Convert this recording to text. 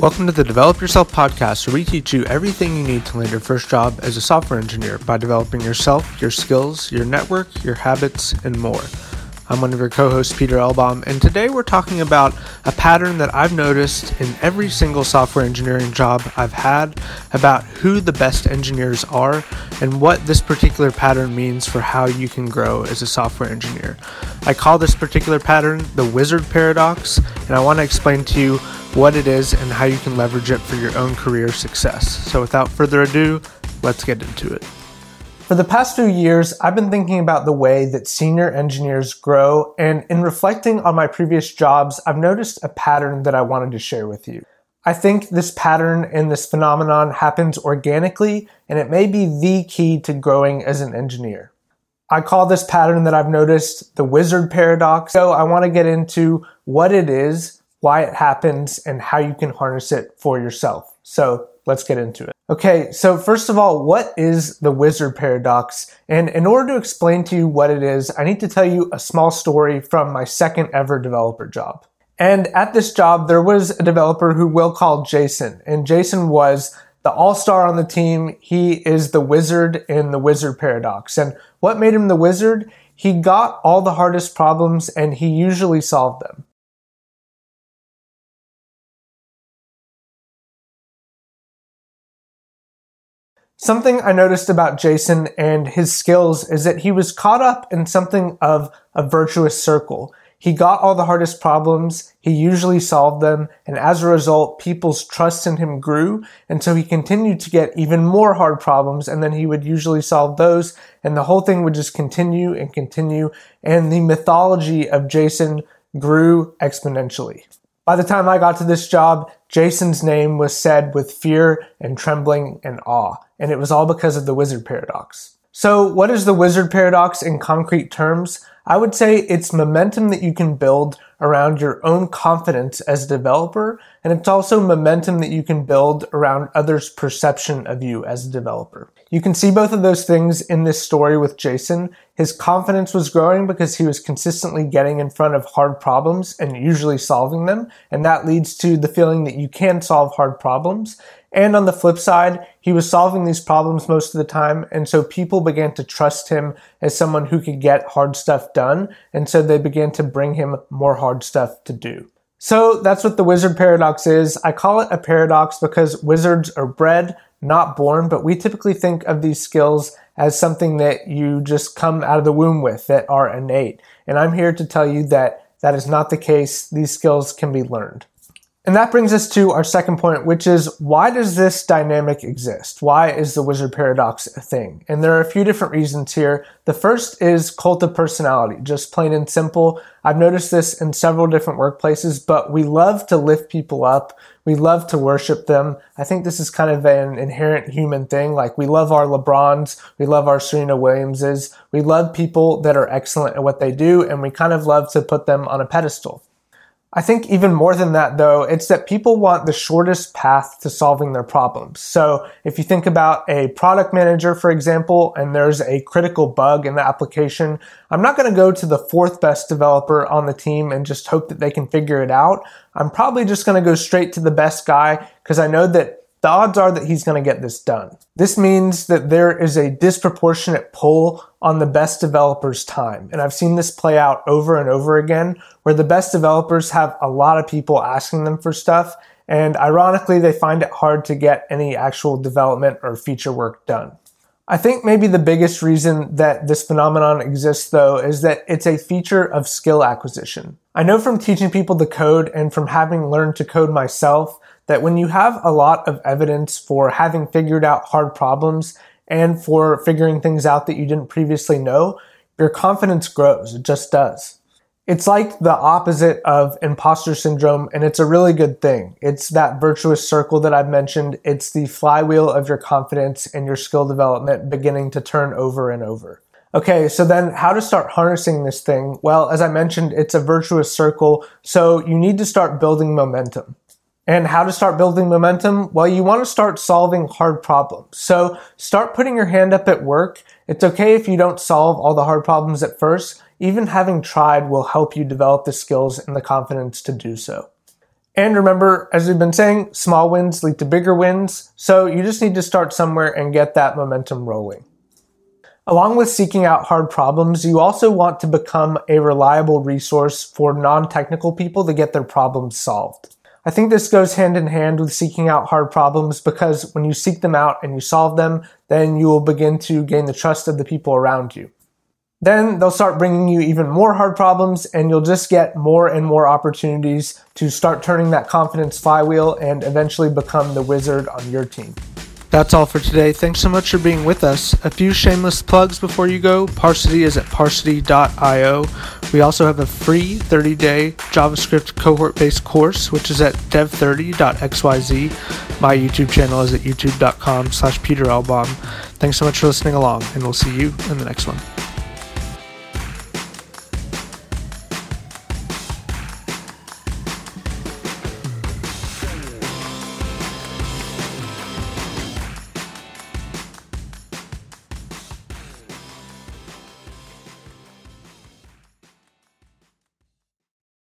Welcome to the Develop Yourself podcast, where we teach you everything you need to land your first job as a software engineer by developing yourself, your skills, your network, your habits, and more. I'm one of your co hosts, Peter Elbaum, and today we're talking about a pattern that I've noticed in every single software engineering job I've had about who the best engineers are and what this particular pattern means for how you can grow as a software engineer. I call this particular pattern the wizard paradox, and I want to explain to you what it is and how you can leverage it for your own career success. So, without further ado, let's get into it. For the past few years, I've been thinking about the way that senior engineers grow, and in reflecting on my previous jobs, I've noticed a pattern that I wanted to share with you. I think this pattern and this phenomenon happens organically, and it may be the key to growing as an engineer. I call this pattern that I've noticed the wizard paradox. So I want to get into what it is, why it happens, and how you can harness it for yourself. So let's get into it. Okay, so first of all, what is the wizard paradox? And in order to explain to you what it is, I need to tell you a small story from my second ever developer job. And at this job, there was a developer who we'll call Jason. And Jason was the all star on the team. He is the wizard in the wizard paradox. And what made him the wizard? He got all the hardest problems and he usually solved them. Something I noticed about Jason and his skills is that he was caught up in something of a virtuous circle. He got all the hardest problems, he usually solved them, and as a result, people's trust in him grew, and so he continued to get even more hard problems, and then he would usually solve those, and the whole thing would just continue and continue, and the mythology of Jason grew exponentially. By the time I got to this job, Jason's name was said with fear and trembling and awe, and it was all because of the wizard paradox. So, what is the wizard paradox in concrete terms? I would say it's momentum that you can build around your own confidence as a developer, and it's also momentum that you can build around others' perception of you as a developer. You can see both of those things in this story with Jason. His confidence was growing because he was consistently getting in front of hard problems and usually solving them, and that leads to the feeling that you can solve hard problems. And on the flip side, he was solving these problems most of the time. And so people began to trust him as someone who could get hard stuff done. And so they began to bring him more hard stuff to do. So that's what the wizard paradox is. I call it a paradox because wizards are bred, not born, but we typically think of these skills as something that you just come out of the womb with that are innate. And I'm here to tell you that that is not the case. These skills can be learned. And that brings us to our second point, which is why does this dynamic exist? Why is the wizard paradox a thing? And there are a few different reasons here. The first is cult of personality, just plain and simple. I've noticed this in several different workplaces, but we love to lift people up. We love to worship them. I think this is kind of an inherent human thing. Like we love our LeBrons, we love our Serena Williamses, we love people that are excellent at what they do, and we kind of love to put them on a pedestal. I think even more than that though, it's that people want the shortest path to solving their problems. So if you think about a product manager, for example, and there's a critical bug in the application, I'm not going to go to the fourth best developer on the team and just hope that they can figure it out. I'm probably just going to go straight to the best guy because I know that the odds are that he's going to get this done. This means that there is a disproportionate pull on the best developers' time. And I've seen this play out over and over again where the best developers have a lot of people asking them for stuff. And ironically, they find it hard to get any actual development or feature work done. I think maybe the biggest reason that this phenomenon exists though is that it's a feature of skill acquisition. I know from teaching people to code and from having learned to code myself that when you have a lot of evidence for having figured out hard problems and for figuring things out that you didn't previously know, your confidence grows. It just does. It's like the opposite of imposter syndrome, and it's a really good thing. It's that virtuous circle that I've mentioned. It's the flywheel of your confidence and your skill development beginning to turn over and over. Okay, so then how to start harnessing this thing? Well, as I mentioned, it's a virtuous circle, so you need to start building momentum. And how to start building momentum? Well, you want to start solving hard problems. So start putting your hand up at work. It's okay if you don't solve all the hard problems at first. Even having tried will help you develop the skills and the confidence to do so. And remember, as we've been saying, small wins lead to bigger wins. So you just need to start somewhere and get that momentum rolling. Along with seeking out hard problems, you also want to become a reliable resource for non technical people to get their problems solved. I think this goes hand in hand with seeking out hard problems because when you seek them out and you solve them, then you will begin to gain the trust of the people around you. Then they'll start bringing you even more hard problems, and you'll just get more and more opportunities to start turning that confidence flywheel and eventually become the wizard on your team. That's all for today. Thanks so much for being with us. A few shameless plugs before you go. Parsity is at parsity.io. We also have a free 30 day JavaScript cohort based course, which is at dev30.xyz. My YouTube channel is at youtube.com slash Peter Thanks so much for listening along, and we'll see you in the next one.